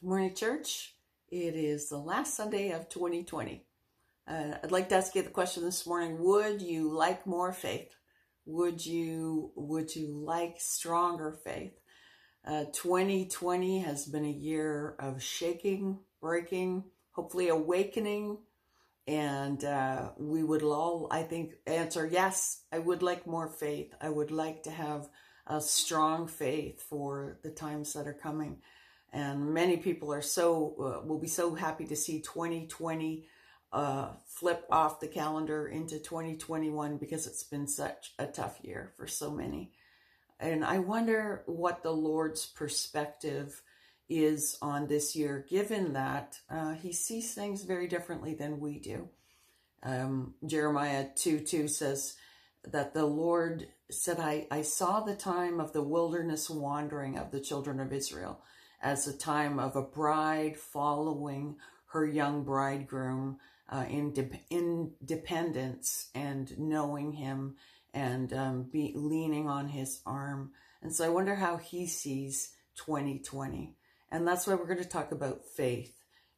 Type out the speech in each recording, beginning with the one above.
Good morning, church. It is the last Sunday of 2020. Uh, I'd like to ask you the question this morning: Would you like more faith? Would you Would you like stronger faith? Uh, 2020 has been a year of shaking, breaking, hopefully awakening, and uh, we would all, I think, answer yes. I would like more faith. I would like to have a strong faith for the times that are coming and many people are so uh, will be so happy to see 2020 uh, flip off the calendar into 2021 because it's been such a tough year for so many. And i wonder what the lord's perspective is on this year given that uh, he sees things very differently than we do. Um, jeremiah 2 2 says that the lord said I, I saw the time of the wilderness wandering of the children of israel as a time of a bride following her young bridegroom uh, in de- independence and knowing him and um, be leaning on his arm. And so I wonder how he sees 2020. And that's why we're going to talk about faith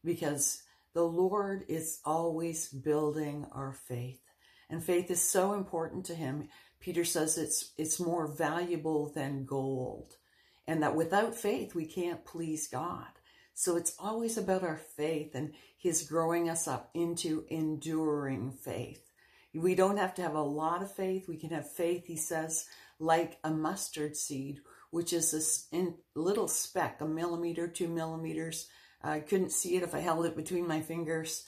because the Lord is always building our faith. And faith is so important to him. Peter says it's it's more valuable than gold and that without faith, we can't please God. So it's always about our faith and His growing us up into enduring faith. We don't have to have a lot of faith. We can have faith, He says, like a mustard seed, which is a little speck, a millimeter, two millimeters. I couldn't see it if I held it between my fingers.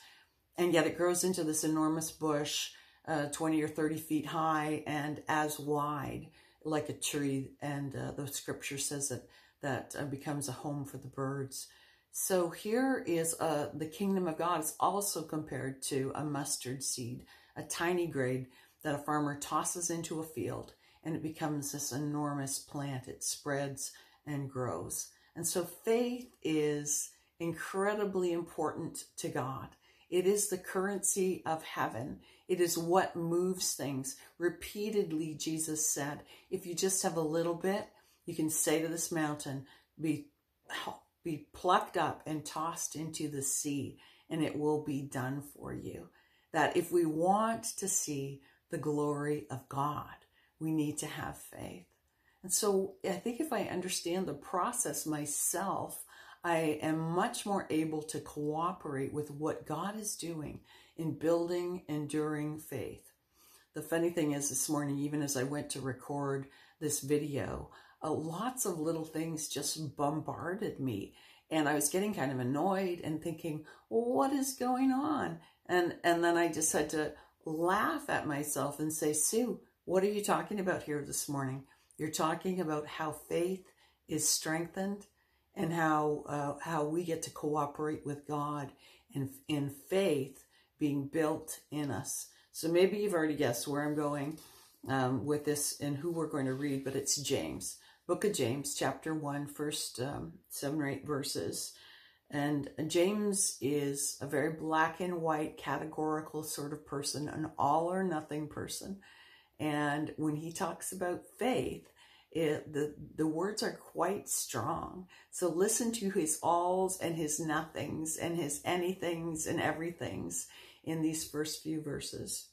And yet it grows into this enormous bush, uh, 20 or 30 feet high and as wide like a tree, and uh, the scripture says that that uh, becomes a home for the birds. So here is uh, the kingdom of God is also compared to a mustard seed, a tiny grain that a farmer tosses into a field, and it becomes this enormous plant. It spreads and grows. And so faith is incredibly important to God. It is the currency of heaven. It is what moves things. Repeatedly, Jesus said, if you just have a little bit, you can say to this mountain, be, be plucked up and tossed into the sea, and it will be done for you. That if we want to see the glory of God, we need to have faith. And so I think if I understand the process myself, I am much more able to cooperate with what God is doing in building enduring faith. The funny thing is, this morning, even as I went to record this video, uh, lots of little things just bombarded me. And I was getting kind of annoyed and thinking, well, what is going on? And, and then I just had to laugh at myself and say, Sue, what are you talking about here this morning? You're talking about how faith is strengthened and how uh, how we get to cooperate with God and in faith being built in us. So maybe you've already guessed where I'm going um, with this and who we're going to read, but it's James, Book of James, chapter one, first um, seven or eight verses. And James is a very black and white, categorical sort of person, an all or nothing person. And when he talks about faith, it, the, the words are quite strong. So listen to his alls and his nothings and his anythings and everythings in these first few verses.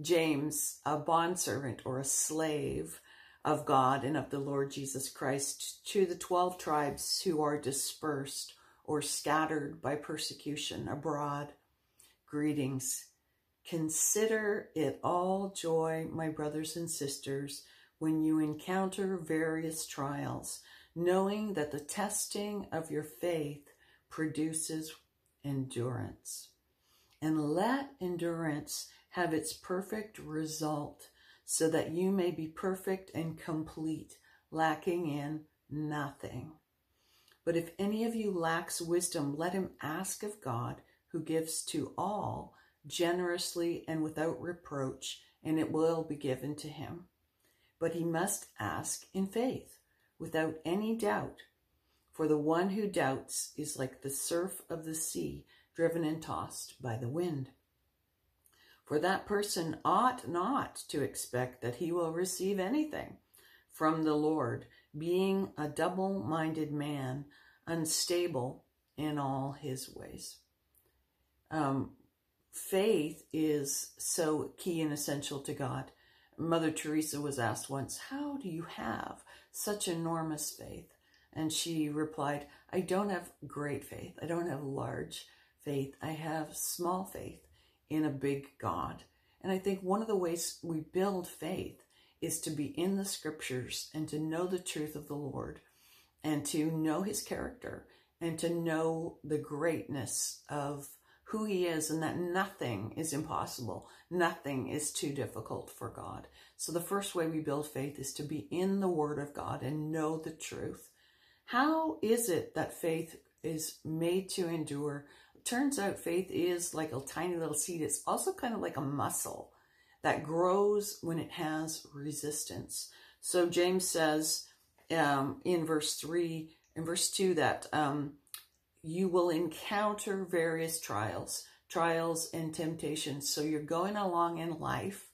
James, a bondservant or a slave of God and of the Lord Jesus Christ, to the 12 tribes who are dispersed or scattered by persecution abroad, greetings. Consider it all joy, my brothers and sisters when you encounter various trials, knowing that the testing of your faith produces endurance. And let endurance have its perfect result, so that you may be perfect and complete, lacking in nothing. But if any of you lacks wisdom, let him ask of God, who gives to all generously and without reproach, and it will be given to him but he must ask in faith, without any doubt. For the one who doubts is like the surf of the sea, driven and tossed by the wind. For that person ought not to expect that he will receive anything from the Lord, being a double minded man, unstable in all his ways. Um, faith is so key and essential to God. Mother Teresa was asked once, How do you have such enormous faith? And she replied, I don't have great faith. I don't have large faith. I have small faith in a big God. And I think one of the ways we build faith is to be in the scriptures and to know the truth of the Lord and to know his character and to know the greatness of who he is and that nothing is impossible. Nothing is too difficult for God. So the first way we build faith is to be in the word of God and know the truth. How is it that faith is made to endure? turns out faith is like a tiny little seed. It's also kind of like a muscle that grows when it has resistance. So James says um, in verse 3, in verse 2, that um, you will encounter various trials, trials and temptations. So you're going along in life,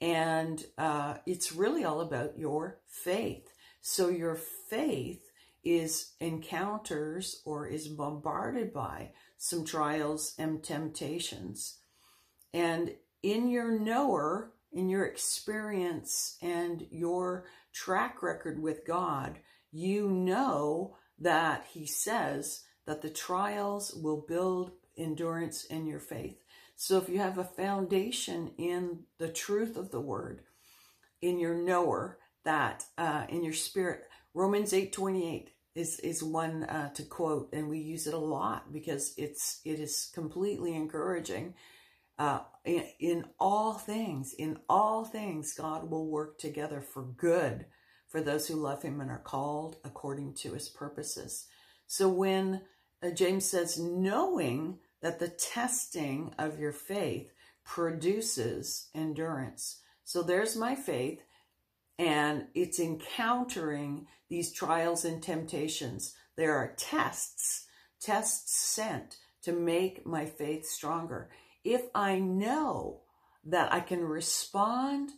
and uh, it's really all about your faith. So your faith is encounters or is bombarded by some trials and temptations. And in your knower, in your experience and your track record with God, you know that He says that the trials will build endurance in your faith. So if you have a foundation in the truth of the word, in your knower, that uh, in your spirit, Romans 8 28 is is one uh, to quote, and we use it a lot because it's it is completely encouraging. Uh, in, in all things, in all things, God will work together for good for those who love Him and are called according to His purposes. So when uh, James says, knowing that the testing of your faith produces endurance. So there's my faith and it's encountering these trials and temptations. There are tests, tests sent to make my faith stronger. If I know that I can respond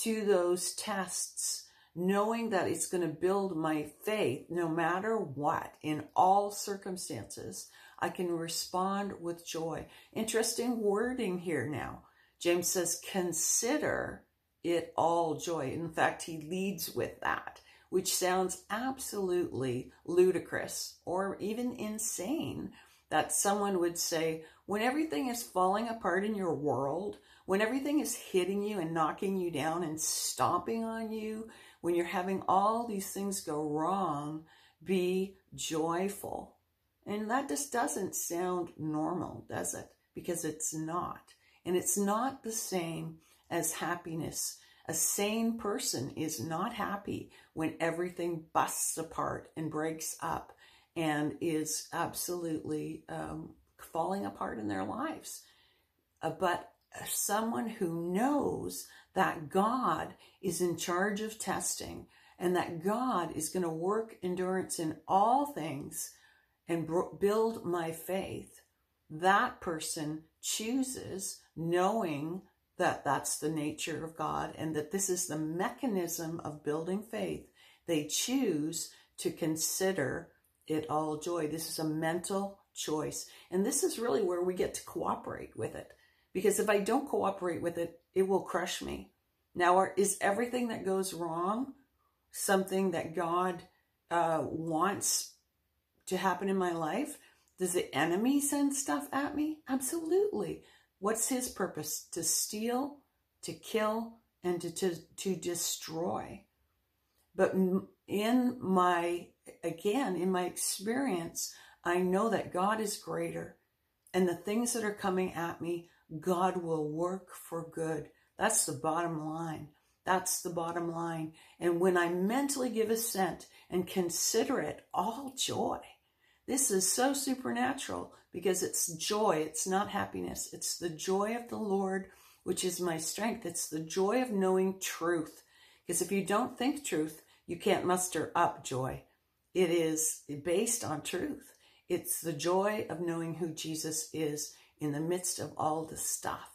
to those tests, knowing that it's going to build my faith no matter what, in all circumstances, I can respond with joy. Interesting wording here now. James says, consider it all joy. In fact, he leads with that, which sounds absolutely ludicrous or even insane that someone would say, when everything is falling apart in your world, when everything is hitting you and knocking you down and stomping on you, when you're having all these things go wrong, be joyful. And that just doesn't sound normal, does it? Because it's not. And it's not the same as happiness. A sane person is not happy when everything busts apart and breaks up and is absolutely um, falling apart in their lives. Uh, but someone who knows that God is in charge of testing and that God is going to work endurance in all things and br- build my faith, that person chooses knowing that that's the nature of God and that this is the mechanism of building faith. They choose to consider it all joy. This is a mental choice. And this is really where we get to cooperate with it. Because if I don't cooperate with it, it will crush me. Now, is everything that goes wrong something that God uh, wants to happen in my life? Does the enemy send stuff at me? Absolutely. What's his purpose? To steal, to kill, and to, to, to destroy. But in my, again, in my experience, I know that God is greater. And the things that are coming at me, God will work for good. That's the bottom line. That's the bottom line. And when I mentally give assent and consider it all joy, this is so supernatural because it's joy. It's not happiness. It's the joy of the Lord, which is my strength. It's the joy of knowing truth. Because if you don't think truth, you can't muster up joy. It is based on truth. It's the joy of knowing who Jesus is in the midst of all the stuff.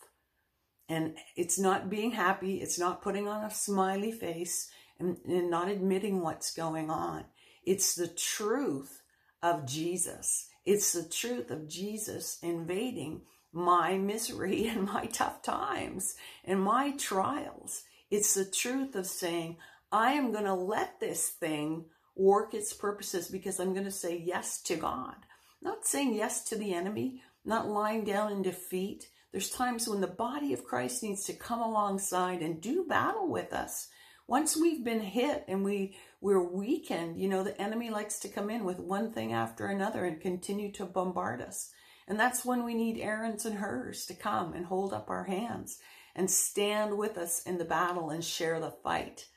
And it's not being happy. It's not putting on a smiley face and, and not admitting what's going on. It's the truth of Jesus. It's the truth of Jesus invading my misery and my tough times and my trials. It's the truth of saying, I am going to let this thing work its purposes because I'm going to say yes to God. Not saying yes to the enemy, not lying down in defeat. There's times when the body of Christ needs to come alongside and do battle with us. Once we've been hit and we we're weakened, you know, the enemy likes to come in with one thing after another and continue to bombard us. And that's when we need Aaron's and Hurs to come and hold up our hands and stand with us in the battle and share the fight.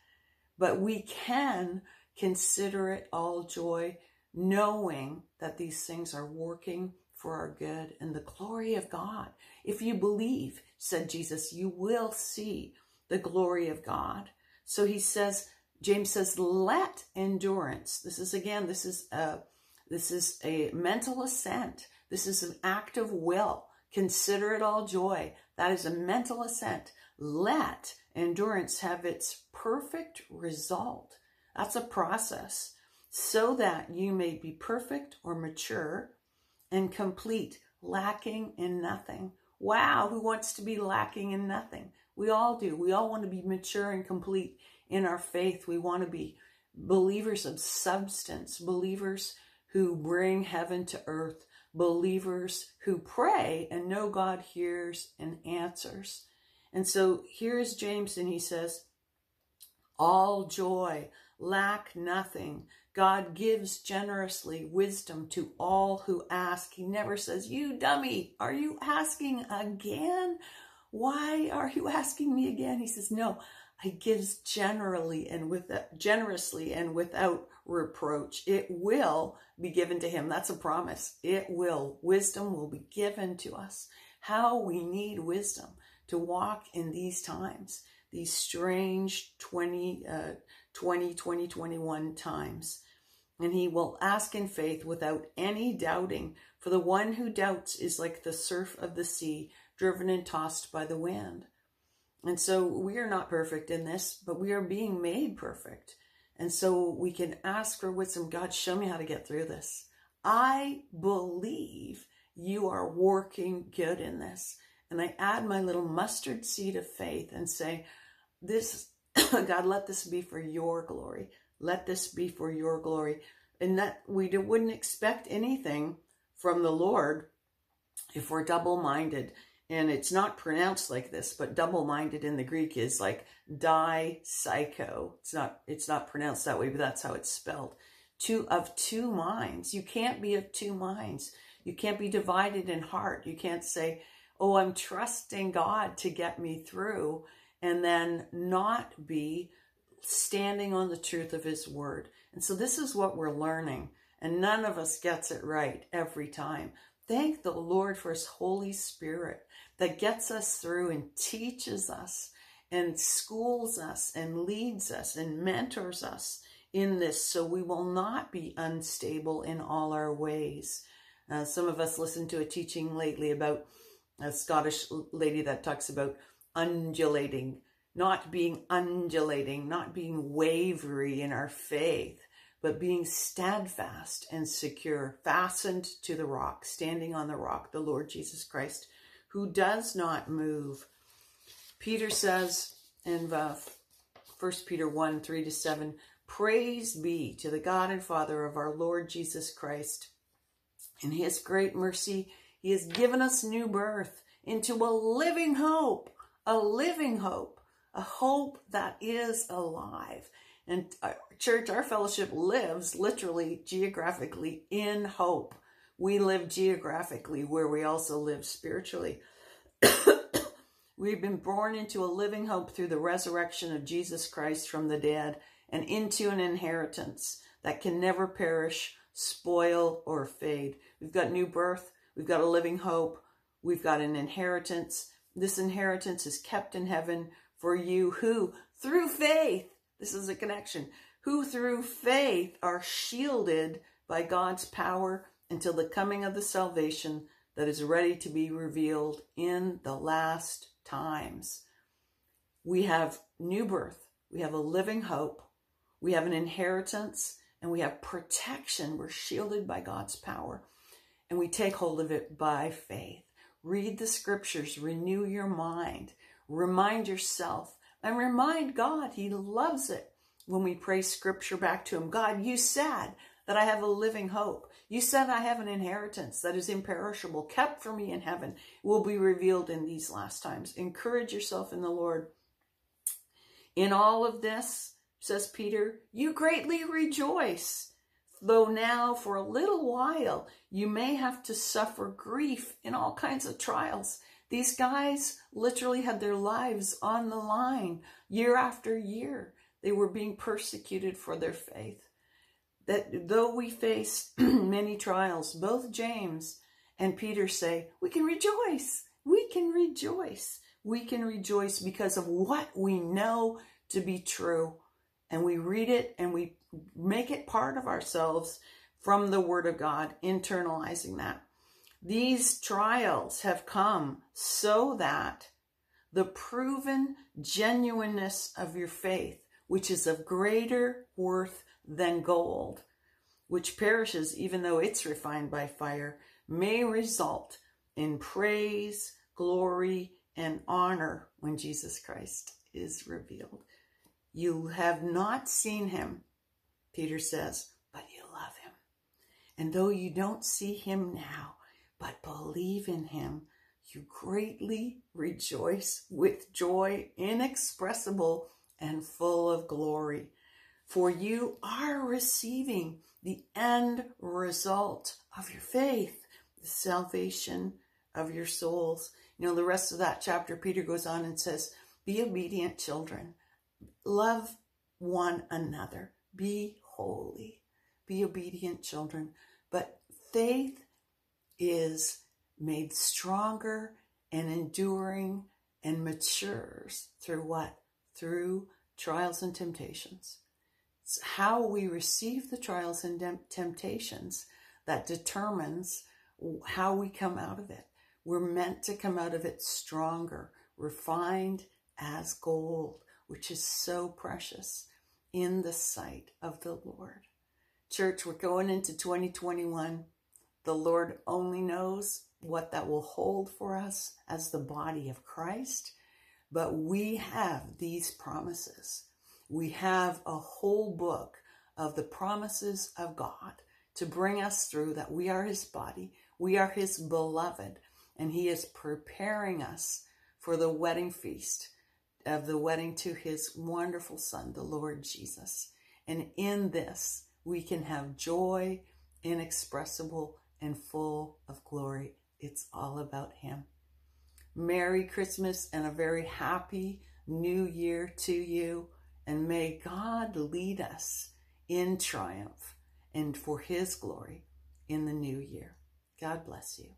But we can consider it all joy, knowing that these things are working for our good and the glory of God. If you believe, said Jesus, you will see the glory of God. So he says, James says, let endurance. This is again, this is a this is a mental assent. This is an act of will. Consider it all joy. That is a mental assent. Let endurance have its perfect result. That's a process so that you may be perfect or mature and complete, lacking in nothing. Wow, who wants to be lacking in nothing? We all do. We all want to be mature and complete in our faith. We want to be believers of substance, believers who bring heaven to earth, believers who pray and know God hears and answers. And so here's James, and he says, All joy, lack nothing. God gives generously wisdom to all who ask. He never says, You dummy, are you asking again? Why are you asking me again? He says, No, I gives generally and with generously and without reproach. It will be given to him. That's a promise. It will. Wisdom will be given to us. How we need wisdom to walk in these times, these strange 20, uh, 20, 2021 times. And he will ask in faith without any doubting. For the one who doubts is like the surf of the sea, driven and tossed by the wind. And so we are not perfect in this, but we are being made perfect. And so we can ask for wisdom. God, show me how to get through this. I believe you are working good in this. And I add my little mustard seed of faith and say, This, God, let this be for your glory. Let this be for your glory. And that we wouldn't expect anything from the Lord if we're double minded and it's not pronounced like this, but double-minded in the Greek is like die psycho. It's not it's not pronounced that way, but that's how it's spelled. Two of two minds. You can't be of two minds. You can't be divided in heart. You can't say, "Oh, I'm trusting God to get me through," and then not be standing on the truth of his word. And so this is what we're learning, and none of us gets it right every time. Thank the Lord for his Holy Spirit that gets us through and teaches us and schools us and leads us and mentors us in this so we will not be unstable in all our ways. Uh, some of us listened to a teaching lately about a Scottish lady that talks about undulating, not being undulating, not being wavery in our faith, but being steadfast and secure, fastened to the rock, standing on the rock, the Lord Jesus Christ who does not move. Peter says in uh, 1 Peter 1 3 to 7 Praise be to the God and Father of our Lord Jesus Christ. In his great mercy, he has given us new birth into a living hope, a living hope, a hope that is alive. And our uh, church, our fellowship lives literally geographically in hope we live geographically where we also live spiritually. We've been born into a living hope through the resurrection of Jesus Christ from the dead and into an inheritance that can never perish, spoil, or fade. We've got new birth. We've got a living hope. We've got an inheritance. This inheritance is kept in heaven for you who, through faith, this is a connection, who through faith are shielded by God's power until the coming of the salvation that is ready to be revealed in the last times. We have new birth, we have a living hope, we have an inheritance, and we have protection. We're shielded by God's power. and we take hold of it by faith. Read the scriptures, renew your mind, remind yourself, and remind God He loves it when we pray scripture back to Him. God, you said that I have a living hope. You said I have an inheritance that is imperishable, kept for me in heaven, will be revealed in these last times. Encourage yourself in the Lord. In all of this, says Peter, you greatly rejoice though now for a little while you may have to suffer grief in all kinds of trials. These guys literally had their lives on the line year after year. They were being persecuted for their faith. That though we face many trials, both James and Peter say, we can rejoice. We can rejoice. We can rejoice because of what we know to be true. And we read it and we make it part of ourselves from the Word of God, internalizing that. These trials have come so that the proven genuineness of your faith, which is of greater worth than gold, which perishes even though it's refined by fire, may result in praise, glory, and honor when Jesus Christ is revealed. You have not seen him, Peter says, but you love him. And though you don't see him now, but believe in him, you greatly rejoice with joy inexpressible and full of glory. For you are receiving the end result of your faith, the salvation of your souls. You know, the rest of that chapter, Peter goes on and says, Be obedient children, love one another, be holy. Be obedient, children. But faith is made stronger and enduring and matures through what? Through trials and temptations. It's how we receive the trials and temptations that determines how we come out of it. We're meant to come out of it stronger, refined as gold, which is so precious in the sight of the Lord. Church, we're going into 2021. The Lord only knows what that will hold for us as the body of Christ, but we have these promises. We have a whole book of the promises of God to bring us through that we are his body, we are his beloved, and he is preparing us for the wedding feast of the wedding to his wonderful son, the Lord Jesus. And in this, we can have joy inexpressible and full of glory. It's all about him. Merry Christmas and a very happy new year to you. And may God lead us in triumph and for his glory in the new year. God bless you.